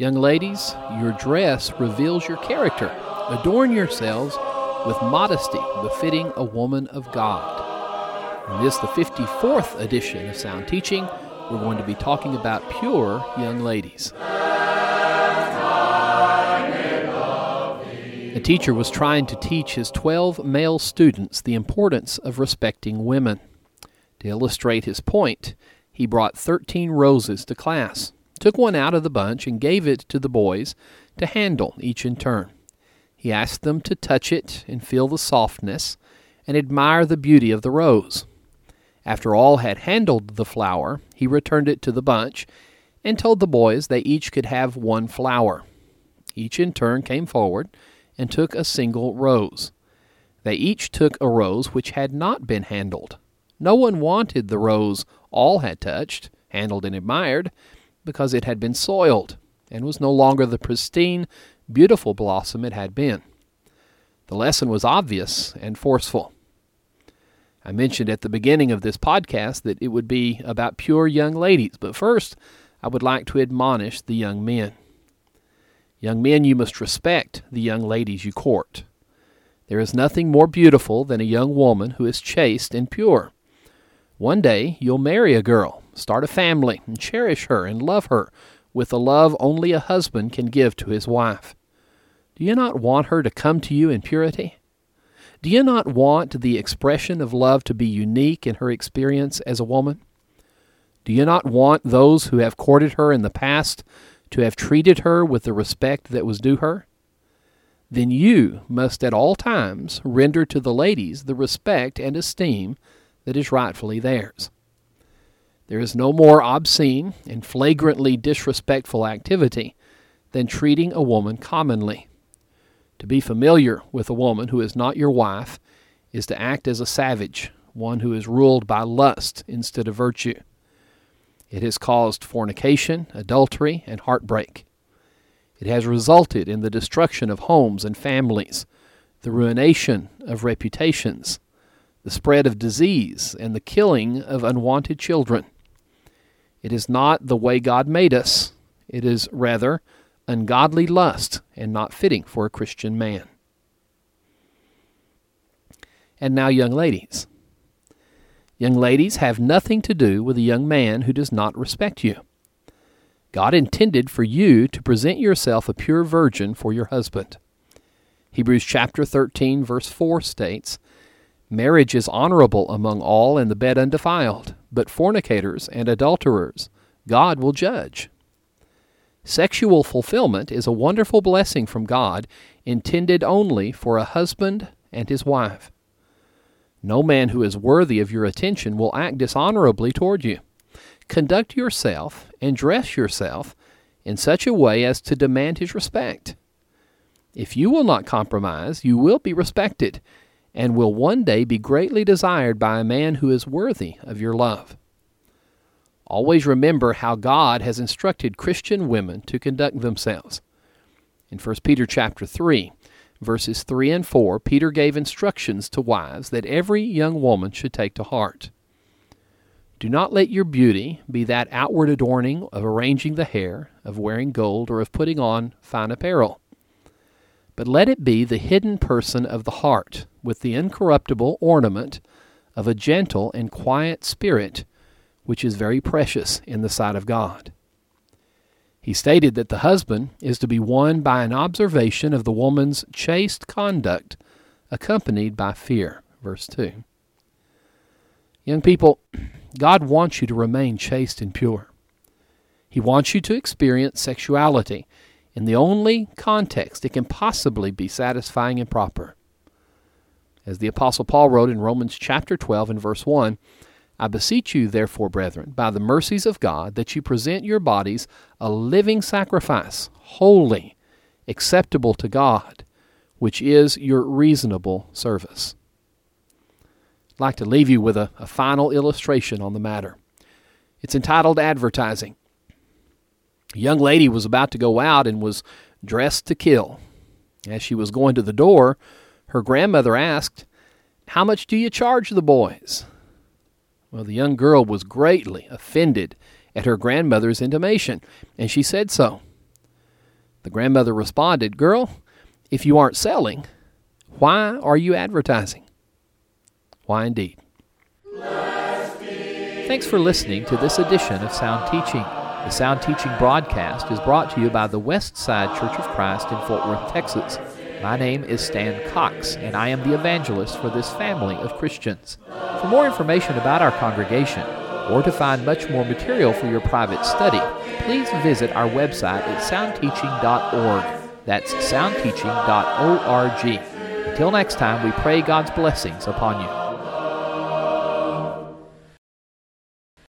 Young ladies, your dress reveals your character. Adorn yourselves with modesty befitting a woman of God. In this, the 54th edition of Sound Teaching, we're going to be talking about pure young ladies. A teacher was trying to teach his 12 male students the importance of respecting women. To illustrate his point, he brought 13 roses to class, took one out of the bunch, and gave it to the boys to handle, each in turn. He asked them to touch it and feel the softness and admire the beauty of the rose. After all had handled the flower, he returned it to the bunch and told the boys they each could have one flower. Each in turn came forward and took a single rose. They each took a rose which had not been handled. No one wanted the rose all had touched, handled, and admired, because it had been soiled and was no longer the pristine, beautiful blossom it had been. The lesson was obvious and forceful. I mentioned at the beginning of this podcast that it would be about pure young ladies, but first I would like to admonish the young men. Young men, you must respect the young ladies you court. There is nothing more beautiful than a young woman who is chaste and pure. One day you'll marry a girl, start a family, and cherish her and love her with the love only a husband can give to his wife. Do you not want her to come to you in purity? Do you not want the expression of love to be unique in her experience as a woman? Do you not want those who have courted her in the past to have treated her with the respect that was due her? Then you must at all times render to the ladies the respect and esteem that is rightfully theirs. There is no more obscene and flagrantly disrespectful activity than treating a woman commonly. To be familiar with a woman who is not your wife is to act as a savage, one who is ruled by lust instead of virtue. It has caused fornication, adultery, and heartbreak. It has resulted in the destruction of homes and families, the ruination of reputations, the spread of disease, and the killing of unwanted children. It is not the way God made us. It is rather ungodly lust and not fitting for a Christian man. And now, young ladies. Young ladies have nothing to do with a young man who does not respect you. God intended for you to present yourself a pure virgin for your husband. Hebrews chapter 13, verse 4 states Marriage is honorable among all, and the bed undefiled, but fornicators and adulterers God will judge. Sexual fulfillment is a wonderful blessing from God intended only for a husband and his wife. No man who is worthy of your attention will act dishonorably toward you. Conduct yourself and dress yourself in such a way as to demand his respect. If you will not compromise, you will be respected and will one day be greatly desired by a man who is worthy of your love. Always remember how God has instructed Christian women to conduct themselves. In 1 Peter chapter 3, verses 3 and 4, Peter gave instructions to wives that every young woman should take to heart. Do not let your beauty be that outward adorning of arranging the hair, of wearing gold, or of putting on fine apparel. But let it be the hidden person of the heart, with the incorruptible ornament of a gentle and quiet spirit which is very precious in the sight of God. He stated that the husband is to be won by an observation of the woman's chaste conduct, accompanied by fear. Verse 2. Young people, God wants you to remain chaste and pure. He wants you to experience sexuality in the only context it can possibly be satisfying and proper. As the Apostle Paul wrote in Romans chapter 12 and verse 1, I beseech you, therefore, brethren, by the mercies of God, that you present your bodies a living sacrifice, holy, acceptable to God, which is your reasonable service. I'd like to leave you with a, a final illustration on the matter. It's entitled Advertising. A young lady was about to go out and was dressed to kill. As she was going to the door, her grandmother asked, How much do you charge the boys? Well, the young girl was greatly offended at her grandmother's intimation, and she said so. The grandmother responded, Girl, if you aren't selling, why are you advertising? Why indeed? Thanks for listening to this edition of Sound Teaching. The Sound Teaching broadcast is brought to you by the West Side Church of Christ in Fort Worth, Texas. My name is Stan Cox, and I am the evangelist for this family of Christians. For more information about our congregation, or to find much more material for your private study, please visit our website at soundteaching.org. That's soundteaching.org. Until next time, we pray God's blessings upon you.